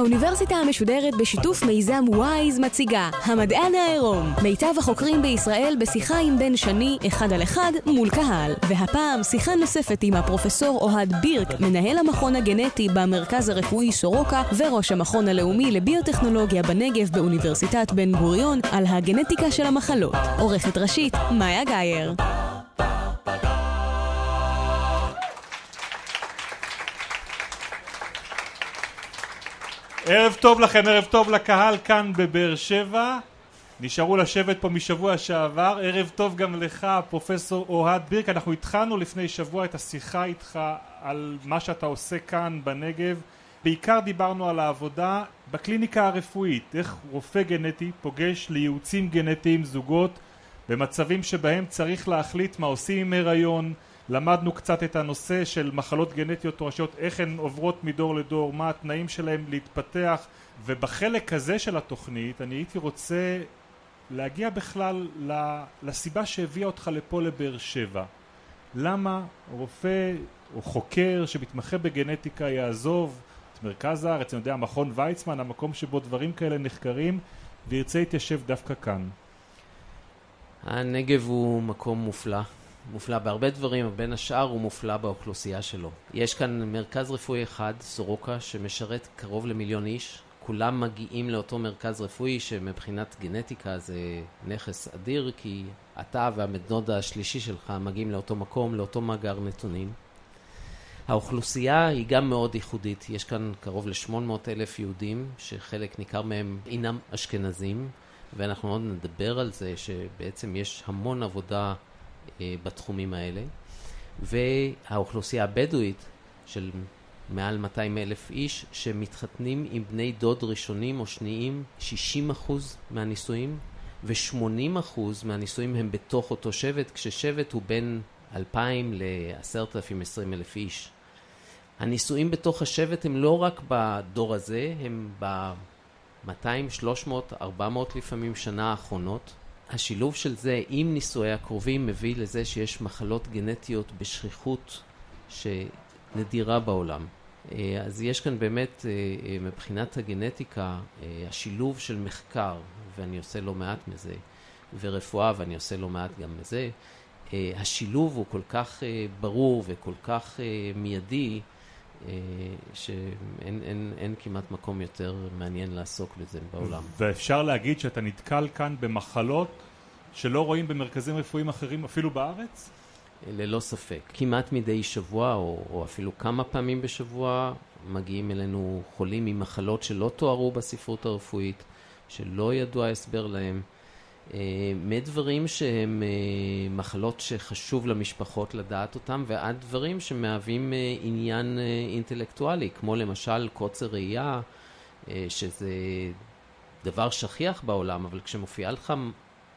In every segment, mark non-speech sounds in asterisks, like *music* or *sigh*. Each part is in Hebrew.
האוניברסיטה המשודרת בשיתוף מיזם וויז מציגה המדען העירום. מיטב החוקרים בישראל בשיחה עם בן שני אחד על אחד מול קהל. והפעם שיחה נוספת עם הפרופסור אוהד בירק מנהל המכון הגנטי במרכז הרפואי סורוקה וראש המכון הלאומי לביוטכנולוגיה בנגב באוניברסיטת בן גוריון על הגנטיקה של המחלות. עורכת ראשית מאיה גאייר ערב טוב לכם, ערב טוב לקהל כאן בבאר שבע. נשארו לשבת פה משבוע שעבר. ערב טוב גם לך, פרופסור אוהד בירק. אנחנו התחלנו לפני שבוע את השיחה איתך על מה שאתה עושה כאן בנגב. בעיקר דיברנו על העבודה בקליניקה הרפואית, איך רופא גנטי פוגש לייעוצים גנטיים זוגות במצבים שבהם צריך להחליט מה עושים עם הריון, למדנו קצת את הנושא של מחלות גנטיות תורשיות, איך הן עוברות מדור לדור, מה התנאים שלהן להתפתח ובחלק הזה של התוכנית אני הייתי רוצה להגיע בכלל לסיבה שהביאה אותך לפה לבאר שבע. למה רופא או חוקר שמתמחה בגנטיקה יעזוב את מרכז הארץ, אני יודע, מכון ויצמן, המקום שבו דברים כאלה נחקרים וירצה להתיישב דווקא כאן? הנגב הוא מקום מופלא מופלא בהרבה דברים, בין השאר הוא מופלא באוכלוסייה שלו. יש כאן מרכז רפואי אחד, סורוקה, שמשרת קרוב למיליון איש. כולם מגיעים לאותו מרכז רפואי שמבחינת גנטיקה זה נכס אדיר, כי אתה והבן דוד השלישי שלך מגיעים לאותו מקום, לאותו מאגר נתונים. האוכלוסייה היא גם מאוד ייחודית. יש כאן קרוב ל-800 אלף יהודים, שחלק ניכר מהם אינם אשכנזים, ואנחנו עוד נדבר על זה שבעצם יש המון עבודה בתחומים האלה, והאוכלוסייה הבדואית של מעל 200 אלף איש שמתחתנים עם בני דוד ראשונים או שניים, 60 אחוז מהנישואים ו-80 אחוז מהנישואים הם בתוך אותו שבט, כששבט הוא בין 2,000 ל-10,000, 20 אלף איש. הנישואים בתוך השבט הם לא רק בדור הזה, הם ב-200, 300, 400 לפעמים שנה האחרונות. השילוב של זה עם נישואי הקרובים מביא לזה שיש מחלות גנטיות בשכיחות שנדירה בעולם. אה, אז יש כאן באמת אה, אה, מבחינת הגנטיקה השילוב של מחקר, ואני עושה לא מעט מזה, ורפואה, ואני עושה לא מעט גם מזה, השילוב הוא כל כך ברור וכל כך מיידי, שאין אין, אין כמעט מקום יותר מעניין לעסוק בזה בעולם. ואפשר להגיד שאתה נתקל כאן במחלות שלא רואים במרכזים רפואיים אחרים אפילו בארץ? ללא ספק. כמעט מדי שבוע, או, או אפילו כמה פעמים בשבוע, מגיעים אלינו חולים עם מחלות שלא תוארו בספרות הרפואית, שלא ידוע הסבר להם. אה, מדברים שהם אה, מחלות שחשוב למשפחות לדעת אותם ועד דברים שמהווים אה, עניין אינטלקטואלי, כמו למשל קוצר ראייה, שזה דבר שכיח בעולם, אבל כשמופיעה לך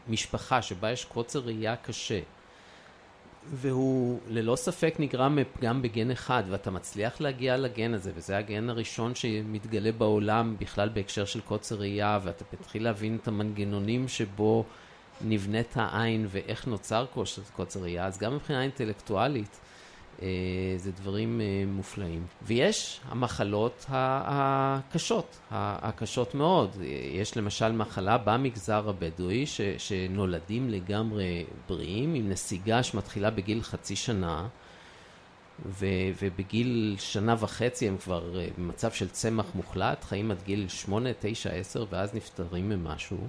משפחה שבה יש קוצר ראייה קשה, והוא ללא ספק נגרם מפגם בגן אחד, ואתה מצליח להגיע לגן הזה, וזה הגן הראשון שמתגלה בעולם בכלל בהקשר של קוצר ראייה, ואתה מתחיל להבין את המנגנונים שבו נבנית העין ואיך נוצר קוצר ראייה, אז גם מבחינה אינטלקטואלית זה דברים אה, מופלאים. ויש המחלות הקשות, הקשות מאוד. יש למשל מחלה במגזר הבדואי ש, שנולדים לגמרי בריאים, עם נסיגה שמתחילה בגיל חצי שנה. ו, ובגיל שנה וחצי הם כבר אה, במצב של צמח מוחלט, חיים עד גיל שמונה, תשע, עשר, ואז נפטרים ממשהו.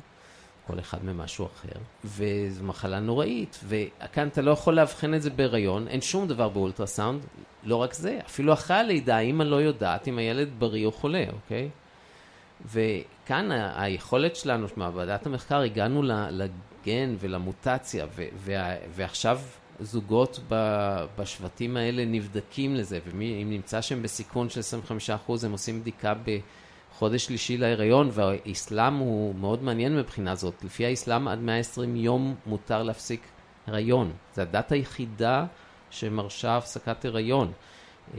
כל אחד ממשהו אחר, וזו מחלה נוראית, וכאן אתה לא יכול לאבחן את זה בהיריון, אין שום דבר באולטרסאונד, לא רק זה, אפילו אחרי הלידה, האמא לא יודעת אם הילד בריא או חולה, אוקיי? וכאן היכולת שלנו, מעבדת המחקר, הגענו לגן ולמוטציה, ועכשיו זוגות בשבטים האלה נבדקים לזה, ואם נמצא שהם בסיכון של 25% הם עושים בדיקה ב... חודש שלישי להיריון, והאסלאם הוא מאוד מעניין מבחינה זאת. לפי האסלאם עד 120 יום מותר להפסיק הריון. זו הדת היחידה שמרשה הפסקת הריון.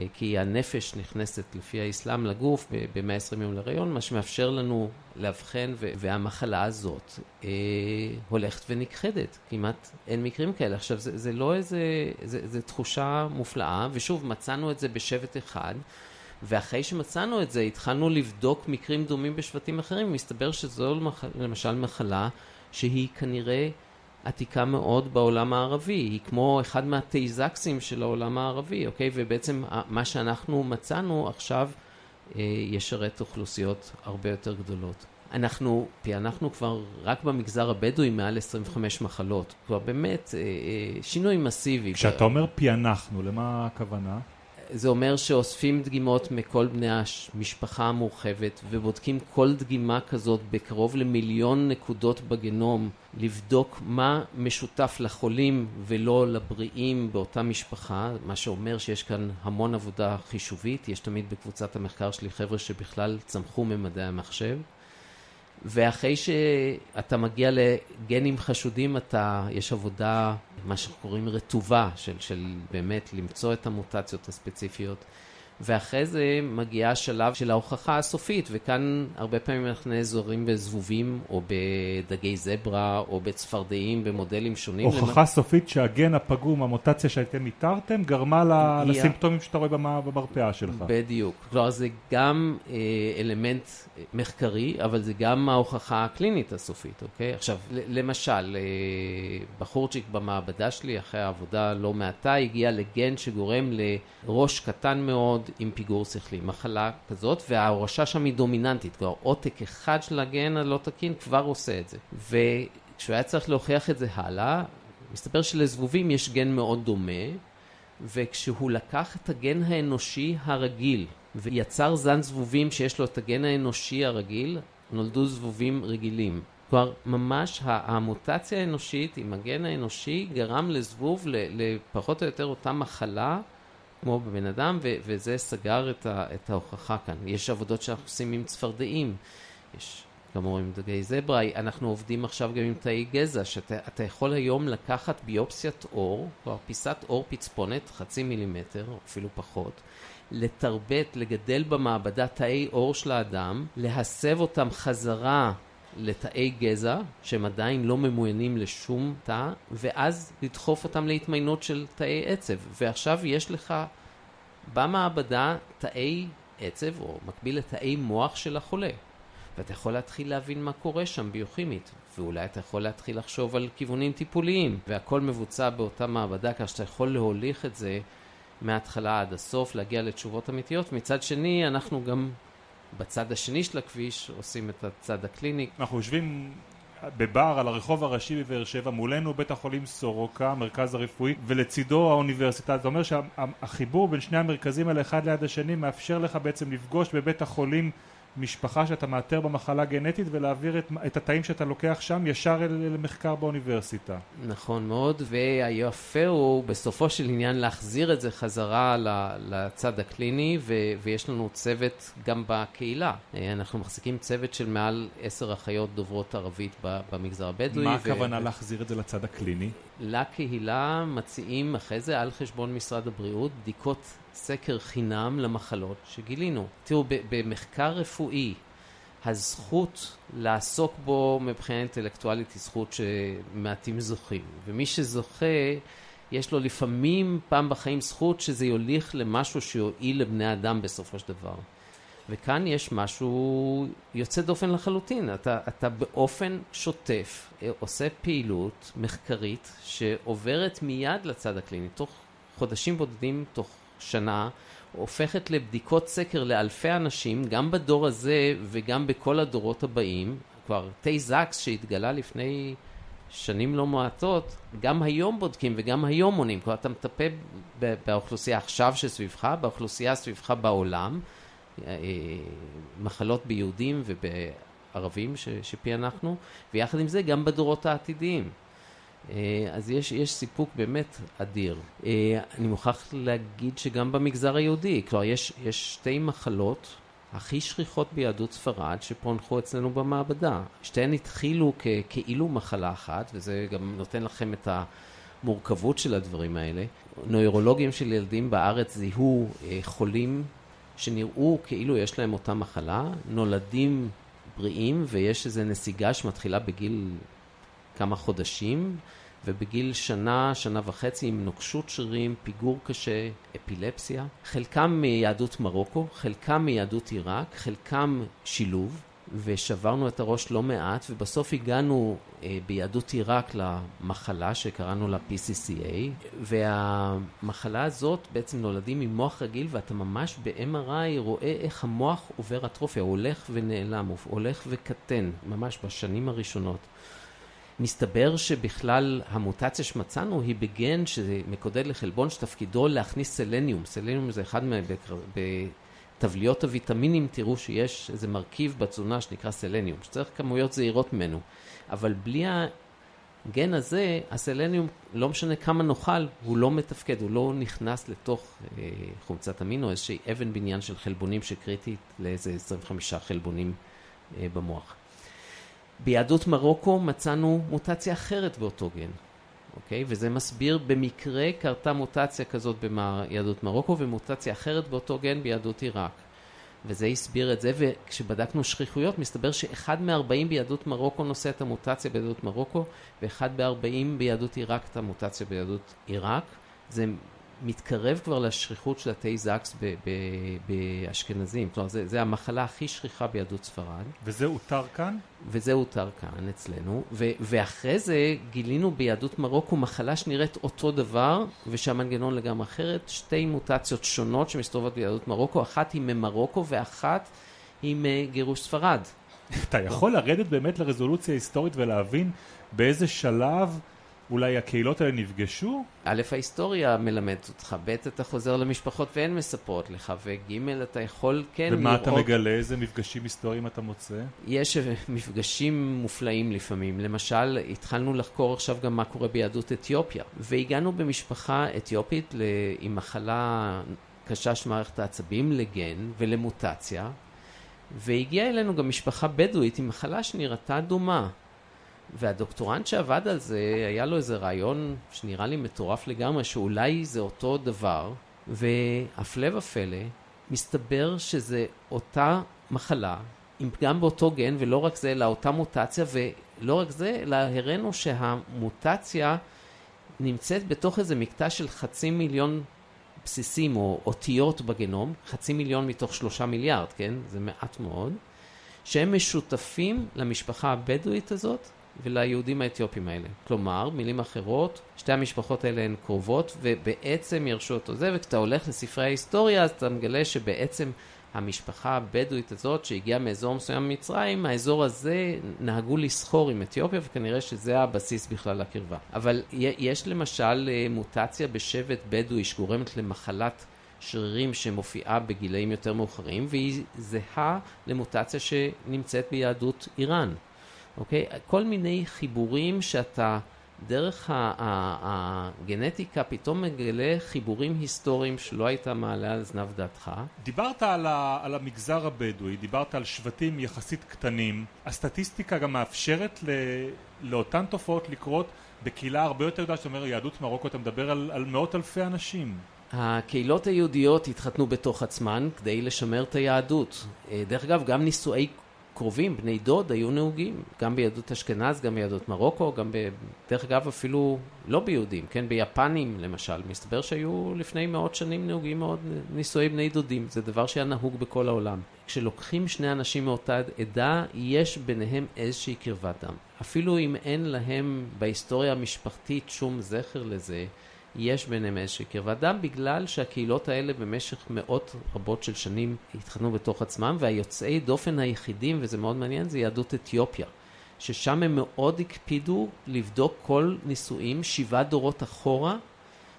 אה, כי הנפש נכנסת לפי האסלאם לגוף ב-120 יום להריון, מה שמאפשר לנו לאבחן, והמחלה הזאת אה, הולכת ונכחדת, כמעט אין מקרים כאלה. עכשיו, זה, זה לא איזה, זה, זה תחושה מופלאה, ושוב, מצאנו את זה בשבט אחד. ואחרי שמצאנו את זה, התחלנו לבדוק מקרים דומים בשבטים אחרים, מסתבר שזו למשל מחלה שהיא כנראה עתיקה מאוד בעולם הערבי, היא כמו אחד מהתייזקסים של העולם הערבי, אוקיי? ובעצם מה שאנחנו מצאנו עכשיו אה, ישרת אוכלוסיות הרבה יותר גדולות. אנחנו פענחנו כבר רק במגזר הבדואי מעל 25 מחלות, כבר באמת אה, אה, שינוי מסיבי. כשאתה אומר פענחנו, למה הכוונה? זה אומר שאוספים דגימות מכל בני המשפחה המורחבת ובודקים כל דגימה כזאת בקרוב למיליון נקודות בגנום, לבדוק מה משותף לחולים ולא לבריאים באותה משפחה, מה שאומר שיש כאן המון עבודה חישובית, יש תמיד בקבוצת המחקר שלי חבר'ה שבכלל צמחו ממדעי המחשב. ואחרי שאתה מגיע לגנים חשודים, אתה, יש עבודה, מה שאנחנו קוראים רטובה, של, של באמת למצוא את המוטציות הספציפיות. ואחרי זה מגיע השלב של ההוכחה הסופית, וכאן הרבה פעמים אנחנו נעזורים בזבובים, או בדגי זברה, או בצפרדעים, במודלים שונים. הוכחה למ... סופית שהגן הפגום, המוטציה שאתם איתרתם, גרמה היא... לסימפטומים שאתה רואה במרפאה שלך. בדיוק. כלומר, זה גם אה, אלמנט מחקרי, אבל זה גם ההוכחה הקלינית הסופית, אוקיי? עכשיו, למשל, אה, בחורצ'יק במעבדה שלי, אחרי העבודה לא מעטה, הגיע לגן שגורם לראש קטן מאוד. עם פיגור שכלי, מחלה כזאת, וההורשה שם היא דומיננטית, כלומר עותק אחד של הגן הלא תקין כבר עושה את זה. וכשהוא היה צריך להוכיח את זה הלאה, מסתבר שלזבובים יש גן מאוד דומה, וכשהוא לקח את הגן האנושי הרגיל ויצר זן זבובים שיש לו את הגן האנושי הרגיל, נולדו זבובים רגילים. כלומר, ממש המוטציה האנושית עם הגן האנושי גרם לזבוב לפחות או יותר אותה מחלה כמו בבן אדם, ו- וזה סגר את, ה- את ההוכחה כאן. יש עבודות שאנחנו עושים עם צפרדעים, יש כאמור עם דגי זברה, אנחנו עובדים עכשיו גם עם תאי גזע, שאתה יכול היום לקחת ביופסיית עור, כלומר פיסת עור פצפונת, חצי מילימטר, אפילו פחות, לתרבט, לגדל במעבדה תאי עור של האדם, להסב אותם חזרה לתאי גזע, שהם עדיין לא ממוינים לשום תא, ואז לדחוף אותם להתמיינות של תאי עצב. ועכשיו יש לך במעבדה תאי עצב, או מקביל לתאי מוח של החולה. ואתה יכול להתחיל להבין מה קורה שם ביוכימית, ואולי אתה יכול להתחיל לחשוב על כיוונים טיפוליים, והכל מבוצע באותה מעבדה, כך שאתה יכול להוליך את זה מההתחלה עד הסוף, להגיע לתשובות אמיתיות. מצד שני, אנחנו גם בצד השני של הכביש עושים את הצד הקליני. אנחנו יושבים בבר על הרחוב הראשי בבאר שבע, מולנו בית החולים סורוקה, המרכז הרפואי, ולצידו האוניברסיטה. זה אומר שהחיבור בין שני המרכזים האלה אחד ליד השני מאפשר לך בעצם לפגוש בבית החולים משפחה שאתה מאתר במחלה גנטית ולהעביר את, את התאים שאתה לוקח שם ישר אל, אל מחקר באוניברסיטה. נכון מאוד, והיפה הוא בסופו של עניין להחזיר את זה חזרה לצד הקליני, ו, ויש לנו צוות גם בקהילה. אה, אנחנו מחזיקים צוות של מעל עשר אחיות דוברות ערבית במגזר הבדואי. מה הכוונה ו... להחזיר את זה לצד הקליני? לקהילה מציעים אחרי זה על חשבון משרד הבריאות בדיקות סקר חינם למחלות שגילינו. תראו, במחקר רפואי, הזכות לעסוק בו מבחינה אינטלקטואלית היא זכות שמעטים זוכים. ומי שזוכה, יש לו לפעמים פעם בחיים זכות שזה יוליך למשהו שיועיל לבני אדם בסופו של דבר. וכאן יש משהו יוצא דופן לחלוטין. אתה, אתה באופן שוטף אה, עושה פעילות מחקרית שעוברת מיד לצד הקליני, תוך חודשים בודדים, תוך שנה, הופכת לבדיקות סקר לאלפי אנשים, גם בדור הזה וגם בכל הדורות הבאים. כבר תה זקס שהתגלה לפני שנים לא מועטות, גם היום בודקים וגם היום מונים. כלומר, אתה מטפל באוכלוסייה עכשיו שסביבך, באוכלוסייה סביבך בעולם, אה, מחלות ביהודים ובערבים שפענחנו, ויחד עם זה גם בדורות העתידיים. אה, אז יש, יש סיפוק באמת אדיר. אה, אני מוכרח להגיד שגם במגזר היהודי, כלומר יש, יש שתי מחלות הכי שכיחות ביהדות ספרד שפוענחו אצלנו במעבדה. שתיהן התחילו כ, כאילו מחלה אחת, וזה גם נותן לכם את המורכבות של הדברים האלה. נוירולוגים של ילדים בארץ זיהו אה, חולים שנראו כאילו יש להם אותה מחלה, נולדים בריאים ויש איזו נסיגה שמתחילה בגיל כמה חודשים, ובגיל שנה, שנה וחצי עם נוקשות שרירים, פיגור קשה, אפילפסיה. חלקם מיהדות מרוקו, חלקם מיהדות עיראק, חלקם שילוב. ושברנו את הראש לא מעט, ובסוף הגענו אה, ביהדות עיראק למחלה שקראנו לה PCCA, והמחלה הזאת בעצם נולדים עם מוח רגיל, ואתה ממש ב-MRI רואה איך המוח עובר אטרופיה, הוא הולך ונעלם, הוא הולך וקטן, ממש בשנים הראשונות. מסתבר שבכלל המוטציה שמצאנו היא בגן שמקודד לחלבון שתפקידו להכניס סלניום. סלניום זה אחד מה... בטבליות הוויטמינים תראו שיש איזה מרכיב בתזונה שנקרא סלניום, שצריך כמויות זהירות ממנו. אבל בלי הגן הזה, הסלניום, לא משנה כמה נאכל, הוא לא מתפקד, הוא לא נכנס לתוך אה, חומצת המין או איזושהי אבן בניין של חלבונים שקריטית לאיזה 25 חלבונים אה, במוח. ביהדות מרוקו מצאנו מוטציה אחרת באותו גן, אוקיי? וזה מסביר, במקרה קרתה מוטציה כזאת ביהדות מרוקו ומוטציה אחרת באותו גן ביהדות עיראק. וזה הסביר את זה, וכשבדקנו שכיחויות, מסתבר שאחד מארבעים ביהדות מרוקו נושא את המוטציה ביהדות מרוקו, ואחד בארבעים ביהדות עיראק את המוטציה ביהדות עיראק. זה מתקרב כבר לשכיחות של התה זקס באשכנזים. כלומר, זה, זה המחלה הכי שכיחה ביהדות ספרד. וזה אותר כאן? וזה אותר כאן אצלנו. ו, ואחרי זה גילינו ביהדות מרוקו מחלה שנראית אותו דבר, ושהמנגנון לגמרי אחרת. שתי מוטציות שונות שמסתובבות ביהדות מרוקו, אחת היא ממרוקו ואחת היא מגירוש ספרד. אתה יכול לרדת באמת לרזולוציה היסטורית ולהבין באיזה שלב... אולי הקהילות האלה נפגשו? א', ההיסטוריה מלמדת אותך, ב', אתה חוזר למשפחות והן מספרות לך, וג', אתה יכול כן ומה לראות... ומה אתה מגלה? איזה מפגשים היסטוריים אתה מוצא? יש מפגשים מופלאים לפעמים. למשל, התחלנו לחקור עכשיו גם מה קורה ביהדות אתיופיה, והגענו במשפחה אתיופית עם מחלה קשה של מערכת העצבים, לגן ולמוטציה, והגיעה אלינו גם משפחה בדואית עם מחלה שנראתה דומה. והדוקטורנט שעבד על זה, היה לו איזה רעיון שנראה לי מטורף לגמרי, שאולי זה אותו דבר, והפלא ופלא, מסתבר שזה אותה מחלה, עם פגם באותו גן, ולא רק זה, אלא אותה מוטציה, ולא רק זה, אלא הראינו שהמוטציה נמצאת בתוך איזה מקטע של חצי מיליון בסיסים או אותיות בגנום, חצי מיליון מתוך שלושה מיליארד, כן? זה מעט מאוד, שהם משותפים למשפחה הבדואית הזאת, וליהודים האתיופים האלה. כלומר, מילים אחרות, שתי המשפחות האלה הן קרובות ובעצם ירשו אותו זה, וכשאתה הולך לספרי ההיסטוריה אז אתה מגלה שבעצם המשפחה הבדואית הזאת שהגיעה מאזור מסוים ממצרים, האזור הזה נהגו לסחור עם אתיופיה וכנראה שזה הבסיס בכלל לקרבה. אבל יש למשל אה, מוטציה בשבט בדואי שגורמת למחלת שרירים שמופיעה בגילאים יותר מאוחרים והיא זהה למוטציה שנמצאת ביהדות איראן. אוקיי? כל מיני חיבורים שאתה דרך הגנטיקה פתאום מגלה חיבורים היסטוריים שלא היית מעלה על זנב דעתך. דיברת על, ה, על המגזר הבדואי, דיברת על שבטים יחסית קטנים. הסטטיסטיקה גם מאפשרת ל, לאותן תופעות לקרות בקהילה הרבה יותר גדולה, זאת אומרת יהדות מרוקו, אתה מדבר על, על מאות אלפי אנשים. הקהילות היהודיות התחתנו בתוך עצמן כדי לשמר את היהדות. אה, דרך אגב, גם נישואי קרובים, בני דוד, היו נהוגים, גם ביהדות אשכנז, גם ביהדות מרוקו, גם ב... דרך אגב אפילו לא ביהודים, כן, ביפנים למשל, מסתבר שהיו לפני מאות שנים נהוגים מאוד נישואי בני דודים, זה דבר שהיה נהוג בכל העולם. כשלוקחים שני אנשים מאותה עדה, יש ביניהם איזושהי קרבת דם. אפילו אם אין להם בהיסטוריה המשפחתית שום זכר לזה, יש ביניהם איזושהי קרבת דם, בגלל שהקהילות האלה במשך מאות רבות של שנים התחתנו בתוך עצמם, והיוצאי דופן היחידים, וזה מאוד מעניין, זה יהדות אתיופיה. ששם הם מאוד הקפידו לבדוק כל נישואים שבעה דורות אחורה,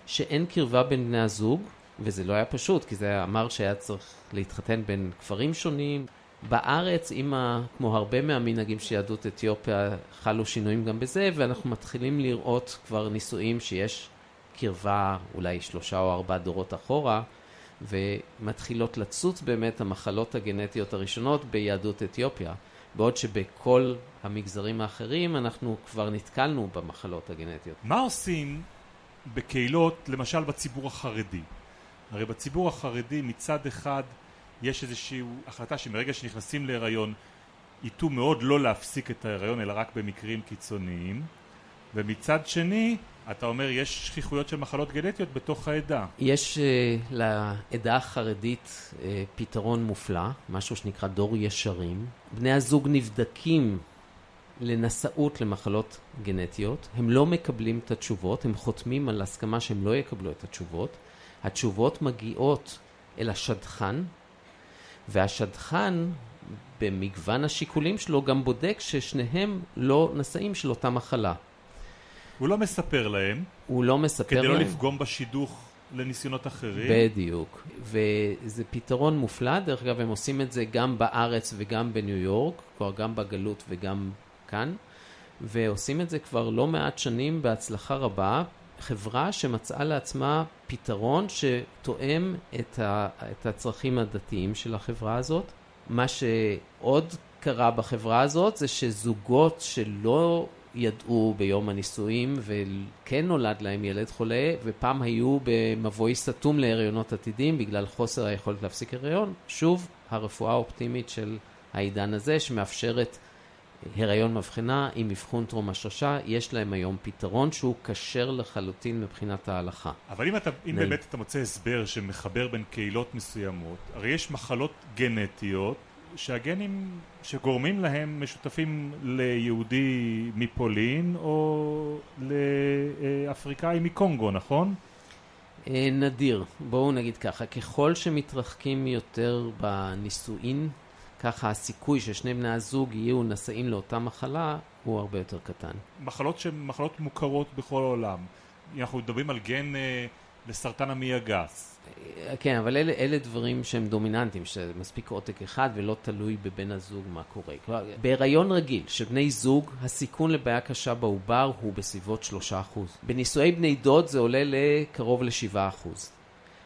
שאין קרבה בין בני הזוג, וזה לא היה פשוט, כי זה אמר שהיה צריך להתחתן בין כפרים שונים. בארץ, עם כמו הרבה מהמנהגים של יהדות אתיופיה, חלו שינויים גם בזה, ואנחנו מתחילים לראות כבר נישואים שיש קרבה אולי שלושה או ארבעה דורות אחורה, ומתחילות לצוץ באמת המחלות הגנטיות הראשונות ביהדות אתיופיה, בעוד שבכל המגזרים האחרים אנחנו כבר נתקלנו במחלות הגנטיות. מה עושים בקהילות, למשל בציבור החרדי. הרי בציבור החרדי מצד אחד יש איזושהי החלטה שמרגע שנכנסים להיריון ייטו מאוד לא להפסיק את ההיריון אלא רק במקרים קיצוניים ומצד שני אתה אומר יש שכיחויות של מחלות גנטיות בתוך העדה. יש uh, לעדה החרדית uh, פתרון מופלא, משהו שנקרא דור ישרים. בני הזוג נבדקים לנשאות למחלות גנטיות, הם לא מקבלים את התשובות, הם חותמים על הסכמה שהם לא יקבלו את התשובות. התשובות מגיעות אל השדכן, והשדכן במגוון השיקולים שלו גם בודק ששניהם לא נשאים של אותה מחלה. הוא לא מספר להם. הוא לא מספר כדי להם. כדי לא לפגום בשידוך לניסיונות אחרים. בדיוק. וזה פתרון מופלא, דרך אגב הם עושים את זה גם בארץ וגם בניו יורק, כלומר גם בגלות וגם כאן, ועושים את זה כבר לא מעט שנים בהצלחה רבה. חברה שמצאה לעצמה פתרון שתואם את, ה, את הצרכים הדתיים של החברה הזאת. מה שעוד קרה בחברה הזאת זה שזוגות שלא ידעו ביום הנישואים וכן נולד להם ילד חולה ופעם היו במבוי סתום להריונות עתידים בגלל חוסר היכולת להפסיק הריון, שוב הרפואה האופטימית של העידן הזה שמאפשרת הריון מבחנה עם אבחון טרום השרשה, יש להם היום פתרון שהוא כשר לחלוטין מבחינת ההלכה. אבל אם, אתה, אם באמת אתה מוצא הסבר שמחבר בין קהילות מסוימות, הרי יש מחלות גנטיות שהגנים שגורמים להם משותפים ליהודי מפולין או לאפריקאי מקונגו, נכון? אה, נדיר. בואו נגיד ככה, ככל שמתרחקים יותר בנישואין ככה הסיכוי ששני בני הזוג יהיו נשאים לאותה מחלה הוא הרבה יותר קטן. מחלות שהן מחלות מוכרות בכל העולם. אנחנו מדברים על גן אה, לסרטן המעי הגס. כן, אבל אלה, אלה דברים שהם דומיננטיים, שמספיק עותק אחד ולא תלוי בבן הזוג מה קורה. כלומר, בהיריון רגיל של בני זוג, הסיכון לבעיה קשה בעובר הוא בסביבות 3%. בנישואי בני דוד זה עולה לקרוב ל-7%.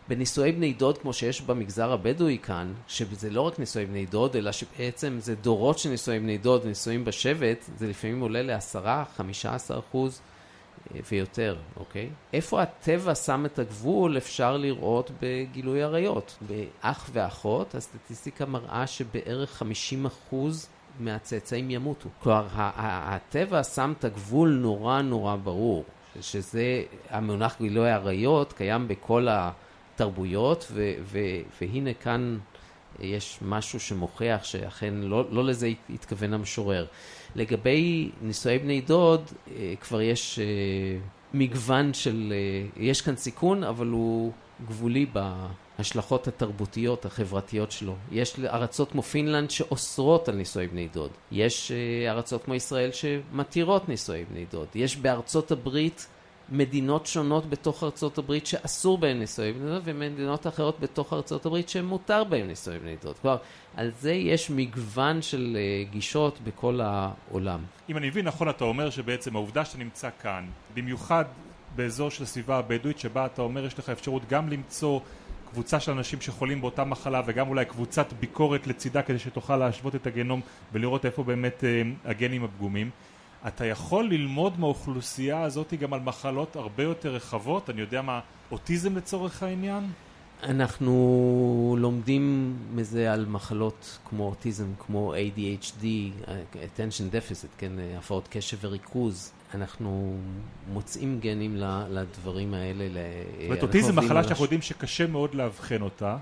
בנישואי בני דוד כמו שיש במגזר הבדואי כאן, שזה לא רק נישואי בני דוד, אלא שבעצם זה דורות של נישואי בני דוד ונישואים בשבט, זה לפעמים עולה לעשרה, חמישה עשר אחוז אה, ויותר, אוקיי? איפה הטבע שם את הגבול אפשר לראות בגילוי עריות. באח ואחות הסטטיסטיקה מראה שבערך חמישים אחוז מהצאצאים ימותו. כלומר, הטבע שם את הגבול נורא נורא ברור, שזה המונח גילוי עריות קיים בכל ה... תרבויות, ו, ו, והנה כאן יש משהו שמוכיח שאכן לא, לא לזה התכוון המשורר. לגבי נישואי בני דוד, אה, כבר יש אה, מגוון של, אה, יש כאן סיכון, אבל הוא גבולי בהשלכות התרבותיות, החברתיות שלו. יש ארצות כמו פינלנד שאוסרות על נישואי בני דוד. יש ארצות כמו ישראל שמתירות נישואי בני דוד. יש בארצות הברית מדינות שונות בתוך ארצות הברית שאסור בהן נישואי בני דוד, ומדינות אחרות בתוך ארצות הברית שמותר בהן נישואי בני דוד. כלומר, על זה יש מגוון של uh, גישות בכל העולם. אם אני מבין נכון, אתה אומר שבעצם העובדה שאתה נמצא כאן, במיוחד באזור של הסביבה הבדואית, שבה אתה אומר יש לך אפשרות גם למצוא קבוצה של אנשים שחולים באותה מחלה וגם אולי קבוצת ביקורת לצידה כדי שתוכל להשוות את הגנום ולראות איפה באמת uh, הגנים הפגומים. אתה יכול ללמוד מהאוכלוסייה הזאת גם על מחלות הרבה יותר רחבות, אני יודע מה, אוטיזם לצורך העניין? אנחנו לומדים מזה על מחלות כמו אוטיזם, כמו ADHD, attention deficit, כן, הפרעות קשב וריכוז. אנחנו מוצאים גנים לדברים האלה. זאת אומרת, אוטיזם מחלה שאנחנו יודעים שקשה מאוד לאבחן אותה,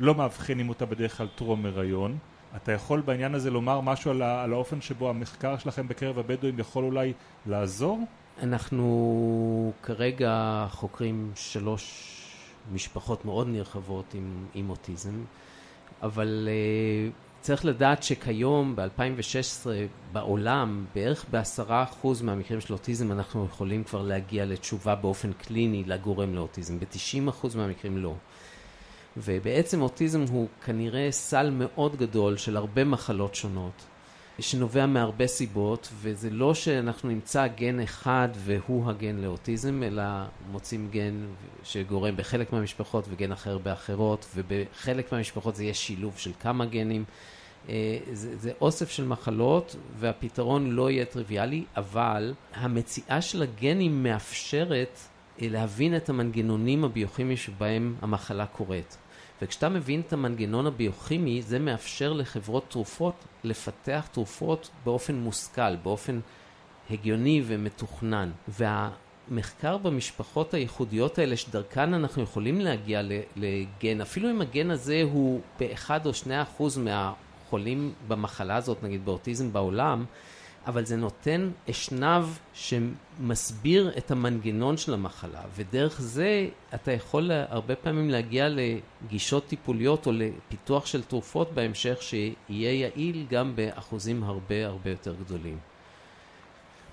לא מאבחנים אותה בדרך כלל טרום הריון. אתה יכול בעניין הזה לומר משהו על, על האופן שבו המחקר שלכם בקרב הבדואים יכול אולי לעזור? אנחנו כרגע חוקרים שלוש משפחות מאוד נרחבות עם, עם אוטיזם, אבל uh, צריך לדעת שכיום, ב-2016, בעולם, בערך בעשרה אחוז מהמקרים של אוטיזם אנחנו יכולים כבר להגיע לתשובה באופן קליני לגורם לאוטיזם, ב-90 אחוז מהמקרים לא. ובעצם אוטיזם הוא כנראה סל מאוד גדול של הרבה מחלות שונות, שנובע מהרבה סיבות, וזה לא שאנחנו נמצא גן אחד והוא הגן לאוטיזם, אלא מוצאים גן שגורם בחלק מהמשפחות וגן אחר באחרות, ובחלק מהמשפחות זה יהיה שילוב של כמה גנים. אה, זה, זה אוסף של מחלות והפתרון לא יהיה טריוויאלי, אבל המציאה של הגנים מאפשרת להבין את המנגנונים הביוכימיים שבהם המחלה קורית. וכשאתה מבין את המנגנון הביוכימי, זה מאפשר לחברות תרופות לפתח תרופות באופן מושכל, באופן הגיוני ומתוכנן. והמחקר במשפחות הייחודיות האלה, שדרכן אנחנו יכולים להגיע לגן, אפילו אם הגן הזה הוא באחד או שני אחוז מהחולים במחלה הזאת, נגיד באוטיזם בעולם, אבל זה נותן אשנב שמסביר את המנגנון של המחלה, ודרך זה אתה יכול הרבה פעמים להגיע לגישות טיפוליות או לפיתוח של תרופות בהמשך שיהיה יעיל גם באחוזים הרבה הרבה יותר גדולים.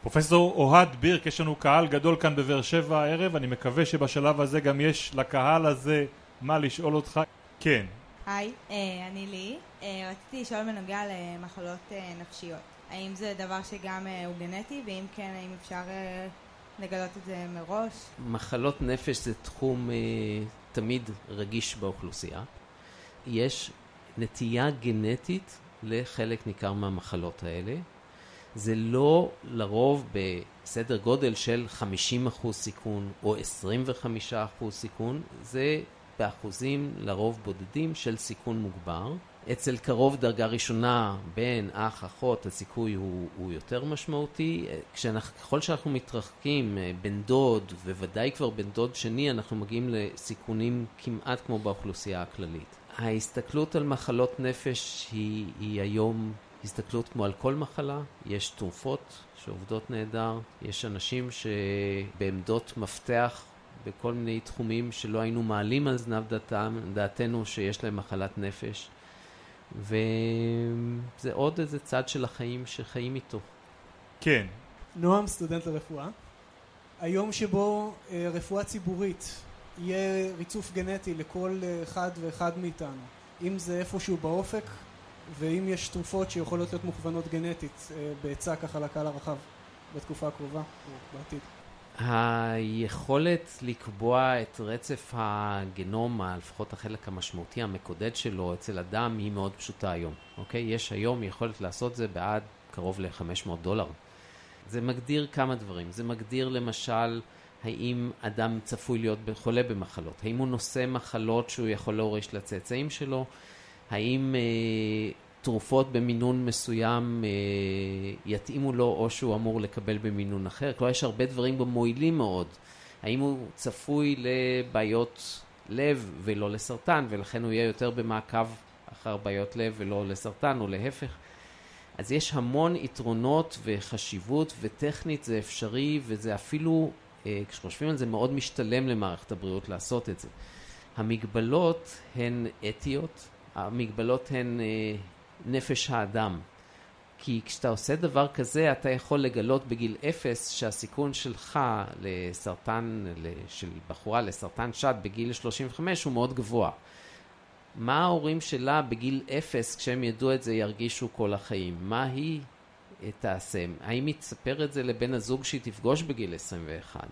פרופסור אוהד בירק, יש לנו קהל גדול כאן בבאר שבע הערב, אני מקווה שבשלב הזה גם יש לקהל הזה מה לשאול אותך. כן. היי, אה, אני לי. אה, רציתי לשאול בנוגע למחלות אה, נפשיות. האם זה דבר שגם אה, הוא גנטי, ואם כן, האם אפשר אה, לגלות את זה מראש? מחלות נפש זה תחום אה, תמיד רגיש באוכלוסייה. יש נטייה גנטית לחלק ניכר מהמחלות האלה. זה לא לרוב בסדר גודל של 50% סיכון או 25% סיכון, זה באחוזים לרוב בודדים של סיכון מוגבר. אצל קרוב דרגה ראשונה, בן, אח, אחות, הסיכוי הוא, הוא יותר משמעותי. כשאנחנו, ככל שאנחנו מתרחקים, בן דוד, וודאי כבר בן דוד שני, אנחנו מגיעים לסיכונים כמעט כמו באוכלוסייה הכללית. ההסתכלות על מחלות נפש היא, היא היום הסתכלות כמו על כל מחלה. יש תרופות שעובדות נהדר, יש אנשים שבעמדות מפתח בכל מיני תחומים שלא היינו מעלים על זנב דעתם, דעתנו שיש להם מחלת נפש. וזה עוד איזה צד של החיים שחיים איתו. כן. נועם, סטודנט לרפואה. היום שבו אה, רפואה ציבורית יהיה ריצוף גנטי לכל אה, אחד ואחד מאיתנו, אם זה איפשהו באופק, ואם יש תרופות שיכולות להיות מוכוונות גנטית אה, בהיצע ככה לקהל הרחב בתקופה הקרובה או בעתיד. היכולת לקבוע את רצף הגנום, לפחות החלק המשמעותי המקודד שלו אצל אדם, היא מאוד פשוטה היום, אוקיי? יש היום יכולת לעשות זה בעד קרוב ל-500 דולר. זה מגדיר כמה דברים. זה מגדיר למשל האם אדם צפוי להיות חולה במחלות, האם הוא נושא מחלות שהוא יכול להוריש לצאצאים שלו, האם אה, תרופות במינון מסוים אה, יתאימו לו או שהוא אמור לקבל במינון אחר. כלומר, יש הרבה דברים בו מועילים מאוד. האם הוא צפוי לבעיות לב ולא לסרטן, ולכן הוא יהיה יותר במעקב אחר בעיות לב ולא לסרטן, או להפך. אז יש המון יתרונות וחשיבות, וטכנית זה אפשרי, וזה אפילו, אה, כשחושבים על זה, מאוד משתלם למערכת הבריאות לעשות את זה. המגבלות הן אתיות, המגבלות הן אה, נפש האדם. כי כשאתה עושה דבר כזה, אתה יכול לגלות בגיל אפס שהסיכון שלך לסרטן, של בחורה לסרטן שד בגיל 35 הוא מאוד גבוה. מה ההורים שלה בגיל אפס, כשהם ידעו את זה, ירגישו כל החיים? מה היא תעשה? האם היא תספר את זה לבן הזוג שהיא תפגוש בגיל 21?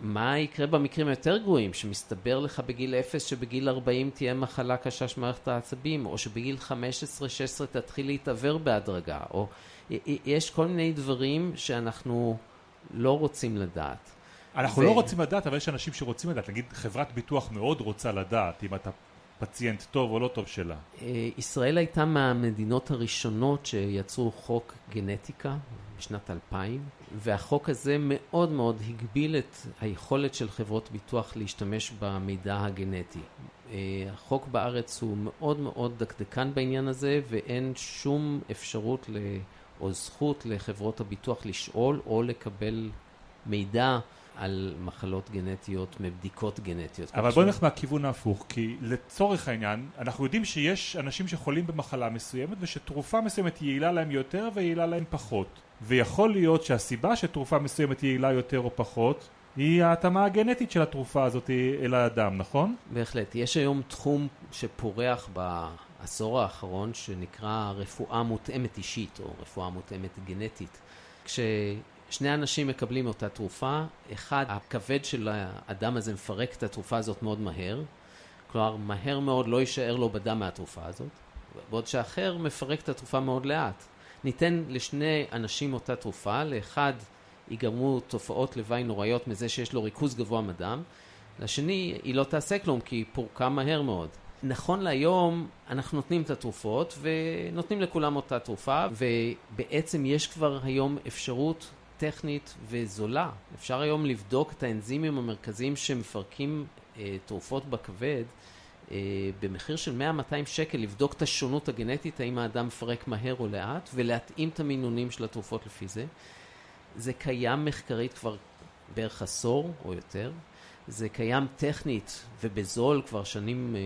מה יקרה במקרים היותר גרועים, שמסתבר לך בגיל 0 שבגיל 40 תהיה מחלה קשה של מערכת העצבים, או שבגיל 15-16 תתחיל להתעוור בהדרגה, או יש כל מיני דברים שאנחנו לא רוצים לדעת. אנחנו ו... לא רוצים לדעת, אבל יש אנשים שרוצים לדעת. נגיד חברת ביטוח מאוד רוצה לדעת אם אתה פציינט טוב או לא טוב שלה. אה, ישראל הייתה מהמדינות הראשונות שיצרו חוק גנטיקה בשנת 2000, והחוק הזה מאוד מאוד הגביל את היכולת של חברות ביטוח להשתמש במידע הגנטי. אה, החוק בארץ הוא מאוד מאוד דקדקן בעניין הזה, ואין שום אפשרות או זכות לחברות הביטוח לשאול או לקבל מידע על מחלות גנטיות מבדיקות גנטיות. אבל בואי נלך מהכיוון ההפוך, כי לצורך העניין, אנחנו יודעים שיש אנשים שחולים במחלה מסוימת ושתרופה מסוימת יעילה להם יותר ויעילה להם פחות. ויכול להיות שהסיבה שתרופה מסוימת יעילה יותר או פחות היא ההתאמה הגנטית של התרופה הזאת אל האדם, נכון? בהחלט. יש היום תחום שפורח בעשור האחרון שנקרא רפואה מותאמת אישית או רפואה מותאמת גנטית. כש... שני אנשים מקבלים אותה תרופה, אחד, הכבד של האדם הזה מפרק את התרופה הזאת מאוד מהר, כלומר, מהר מאוד לא יישאר לו בדם מהתרופה הזאת, בעוד שאחר מפרק את התרופה מאוד לאט. ניתן לשני אנשים אותה תרופה, לאחד ייגרמו תופעות לוואי נוראיות מזה שיש לו ריכוז גבוה מדם, לשני היא לא תעשה כלום כי היא פורקה מהר מאוד. נכון להיום אנחנו נותנים את התרופות ונותנים לכולם אותה תרופה ובעצם יש כבר היום אפשרות טכנית וזולה. אפשר היום לבדוק את האנזימים המרכזיים שמפרקים אה, תרופות בכבד במחיר של 100-200 שקל, לבדוק את השונות הגנטית, האם האדם מפרק מהר או לאט, ולהתאים את המינונים של התרופות לפי זה. זה קיים מחקרית כבר בערך עשור או יותר. זה קיים טכנית ובזול כבר שנים אה,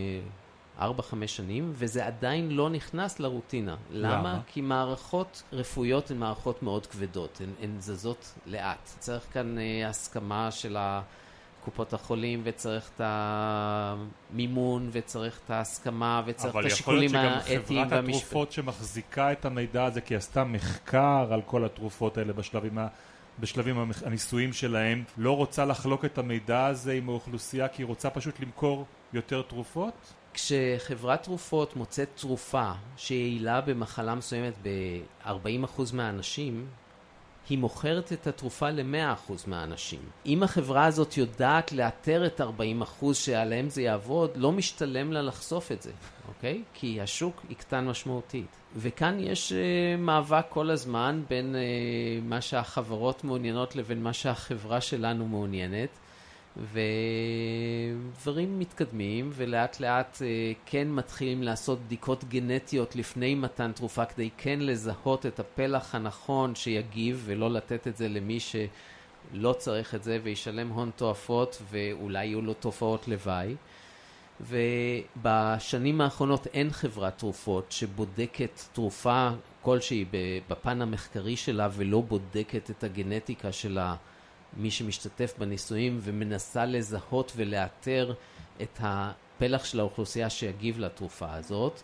ארבע, חמש שנים, וזה עדיין לא נכנס לרוטינה. למה? למה? כי מערכות רפואיות הן מערכות מאוד כבדות, הן, הן זזות לאט. צריך כאן אה, הסכמה של קופות החולים, וצריך את המימון, וצריך את ההסכמה, וצריך את השיקולים האתיים והמשפטיים. אבל יכול להיות שגם חברת התרופות שמחזיקה את המידע הזה, כי עשתה מחקר על כל התרופות האלה בשלבים ה... בשלבים הניסויים שלהם, לא רוצה לחלוק את המידע הזה עם האוכלוסייה כי היא רוצה פשוט למכור יותר תרופות? כשחברת תרופות מוצאת תרופה שיעילה במחלה מסוימת ב-40% מהאנשים, היא מוכרת את התרופה ל-100% מהאנשים. אם החברה הזאת יודעת לאתר את 40% שעליהם זה יעבוד, לא משתלם לה לחשוף את זה, אוקיי? כי השוק יקטן משמעותית. וכאן יש uh, מאבק כל הזמן בין uh, מה שהחברות מעוניינות לבין מה שהחברה שלנו מעוניינת. ודברים מתקדמים ולאט לאט אה, כן מתחילים לעשות בדיקות גנטיות לפני מתן תרופה כדי כן לזהות את הפלח הנכון שיגיב ולא לתת את זה למי שלא צריך את זה וישלם הון תועפות ואולי יהיו לו תופעות לוואי. ובשנים האחרונות אין חברת תרופות שבודקת תרופה כלשהי בפן המחקרי שלה ולא בודקת את הגנטיקה של ה... מי שמשתתף בניסויים ומנסה לזהות ולאתר את הפלח של האוכלוסייה שיגיב לתרופה הזאת.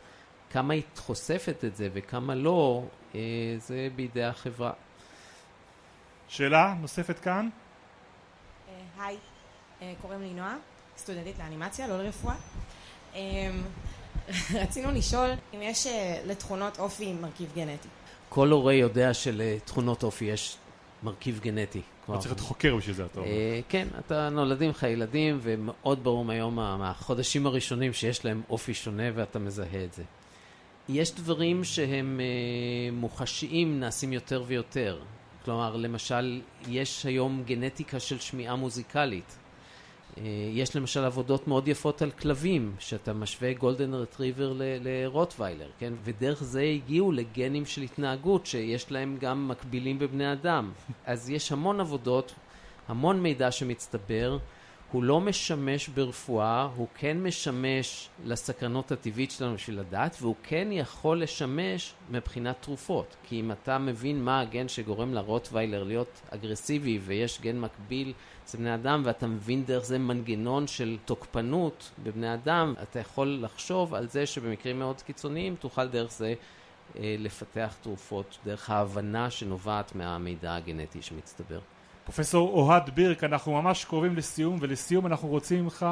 כמה היא חושפת את זה וכמה לא, אה, זה בידי החברה. שאלה נוספת כאן? אה, היי, אה, קוראים לי נועה, סטודנטית לאנימציה, לא לרפואה. *laughs* רצינו לשאול אם יש לתכונות אופי מרכיב גנטי. כל הורה יודע שלתכונות אופי יש מרכיב גנטי. לא צריך להיות חוקר בשביל זה, אתה אומר. אה, כן, אתה נולדים לך ילדים, ומאוד ברור מהיום, מהחודשים הראשונים שיש להם אופי שונה ואתה מזהה את זה. יש דברים שהם אה, מוחשיים, נעשים יותר ויותר. כלומר, למשל, יש היום גנטיקה של שמיעה מוזיקלית. אה, יש למשל עבודות מאוד יפות על כלבים, שאתה משווה גולדן רטריבר לרוטוויילר, כן? ודרך זה הגיעו לגנים של התנהגות שיש להם גם מקבילים בבני אדם. אז יש המון עבודות, המון מידע שמצטבר. הוא לא משמש ברפואה, הוא כן משמש לסקרנות הטבעית שלנו בשביל לדעת, והוא כן יכול לשמש מבחינת תרופות. כי אם אתה מבין מה הגן שגורם לרוטוויילר להיות אגרסיבי, ויש גן מקביל אצל בני אדם, ואתה מבין דרך זה מנגנון של תוקפנות בבני אדם, אתה יכול לחשוב על זה שבמקרים מאוד קיצוניים תוכל דרך זה אה, לפתח תרופות, דרך ההבנה שנובעת מהמידע הגנטי שמצטבר. פרופסור אוהד בירק, אנחנו ממש קרובים לסיום, ולסיום אנחנו רוצים ממך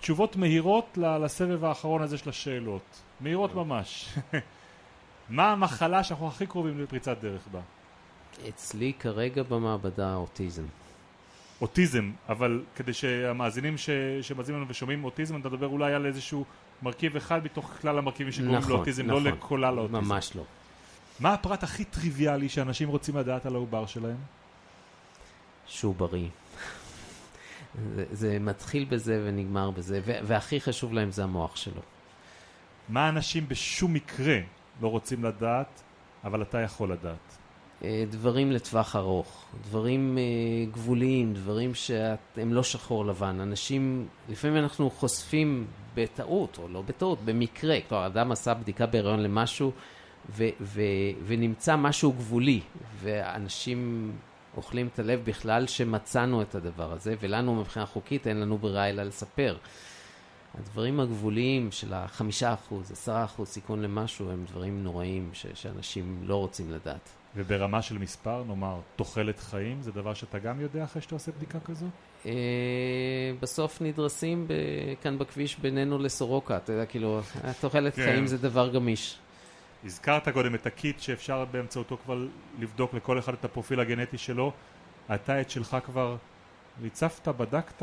תשובות מהירות לסבב האחרון הזה של השאלות. מהירות ממש. *laughs* מה המחלה שאנחנו הכי קרובים לפריצת דרך בה? אצלי כרגע במעבדה אוטיזם. אוטיזם, אבל כדי שהמאזינים ש... שמאזינים לנו ושומעים אוטיזם, אתה מדבר אולי על איזשהו מרכיב אחד מתוך כלל המרכיבים שקוראים נכון, לאוטיזם, לא נכון, לא לכלל האוטיזם. ממש לא. מה הפרט הכי טריוויאלי שאנשים רוצים לדעת על העובר שלהם? שהוא בריא. זה, זה מתחיל בזה ונגמר בזה, והכי חשוב להם זה המוח שלו. מה אנשים בשום מקרה לא רוצים לדעת, אבל אתה יכול לדעת? אה, דברים לטווח ארוך, דברים אה, גבוליים, דברים שהם לא שחור לבן. אנשים, לפעמים אנחנו חושפים בטעות, או לא בטעות, במקרה. כלומר, אדם עשה בדיקה בהיריון למשהו, ו- ו- ונמצא משהו גבולי, ואנשים אוכלים את הלב בכלל שמצאנו את הדבר הזה, ולנו מבחינה חוקית אין לנו ברירה אלא לספר. הדברים הגבוליים של החמישה אחוז, עשרה אחוז סיכון למשהו, הם דברים נוראים ש- שאנשים לא רוצים לדעת. וברמה של מספר, נאמר, תוחלת חיים, זה דבר שאתה גם יודע אחרי שאתה עושה בדיקה כזו? אה, בסוף נדרסים כאן בכביש בינינו לסורוקה, אתה יודע, כאילו, תוחלת כן. חיים זה דבר גמיש. הזכרת קודם את הקיט שאפשר באמצעותו כבר לבדוק לכל אחד את הפרופיל הגנטי שלו. אתה את שלך כבר ריצפת, בדקת?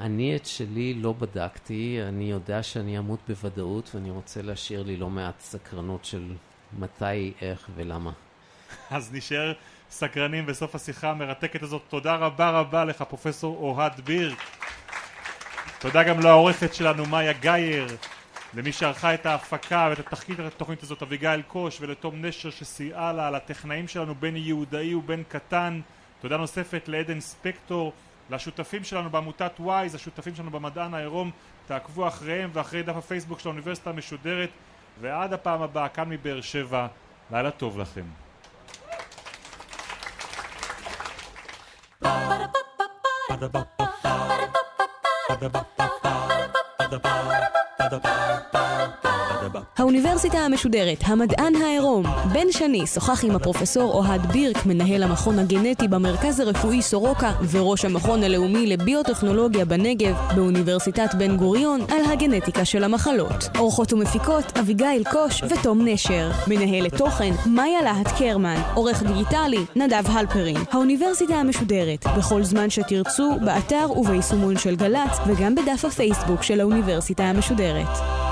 אני את שלי לא בדקתי, אני יודע שאני אמות בוודאות ואני רוצה להשאיר לי לא מעט סקרנות של מתי, איך ולמה. *laughs* אז נשאר סקרנים בסוף השיחה המרתקת הזאת. תודה רבה רבה לך, פרופסור אוהד בירק. תודה גם לעורכת שלנו, מאיה גייר, למי שערכה את ההפקה ואת התחקית התוכנית הזאת, אביגיל קוש, ולתום נשר שסייעה לה, לטכנאים שלנו, בני יהודאי ובן קטן. תודה נוספת לעדן ספקטור, לשותפים שלנו בעמותת וויז, השותפים שלנו במדען העירום, תעקבו אחריהם ואחרי דף הפייסבוק של האוניברסיטה המשודרת, ועד הפעם הבאה, כאן מבאר שבע, לילה טוב לכם. האוניברסיטה המשודרת, המדען העירום. בן שני שוחח עם הפרופסור אוהד בירק, מנהל המכון הגנטי במרכז הרפואי סורוקה וראש המכון הלאומי לביוטכנולוגיה בנגב באוניברסיטת בן גוריון על הגנטיקה של המחלות. אורחות ומפיקות אביגיל קוש ותום נשר. מנהלת תוכן מאיה להט קרמן. עורך דיגיטלי נדב הלפרין. האוניברסיטה המשודרת, בכל זמן שתרצו, באתר וביישומון של גל"צ וגם בדף הפייסבוק של האוניברסיטה המשודרת. חוזרת.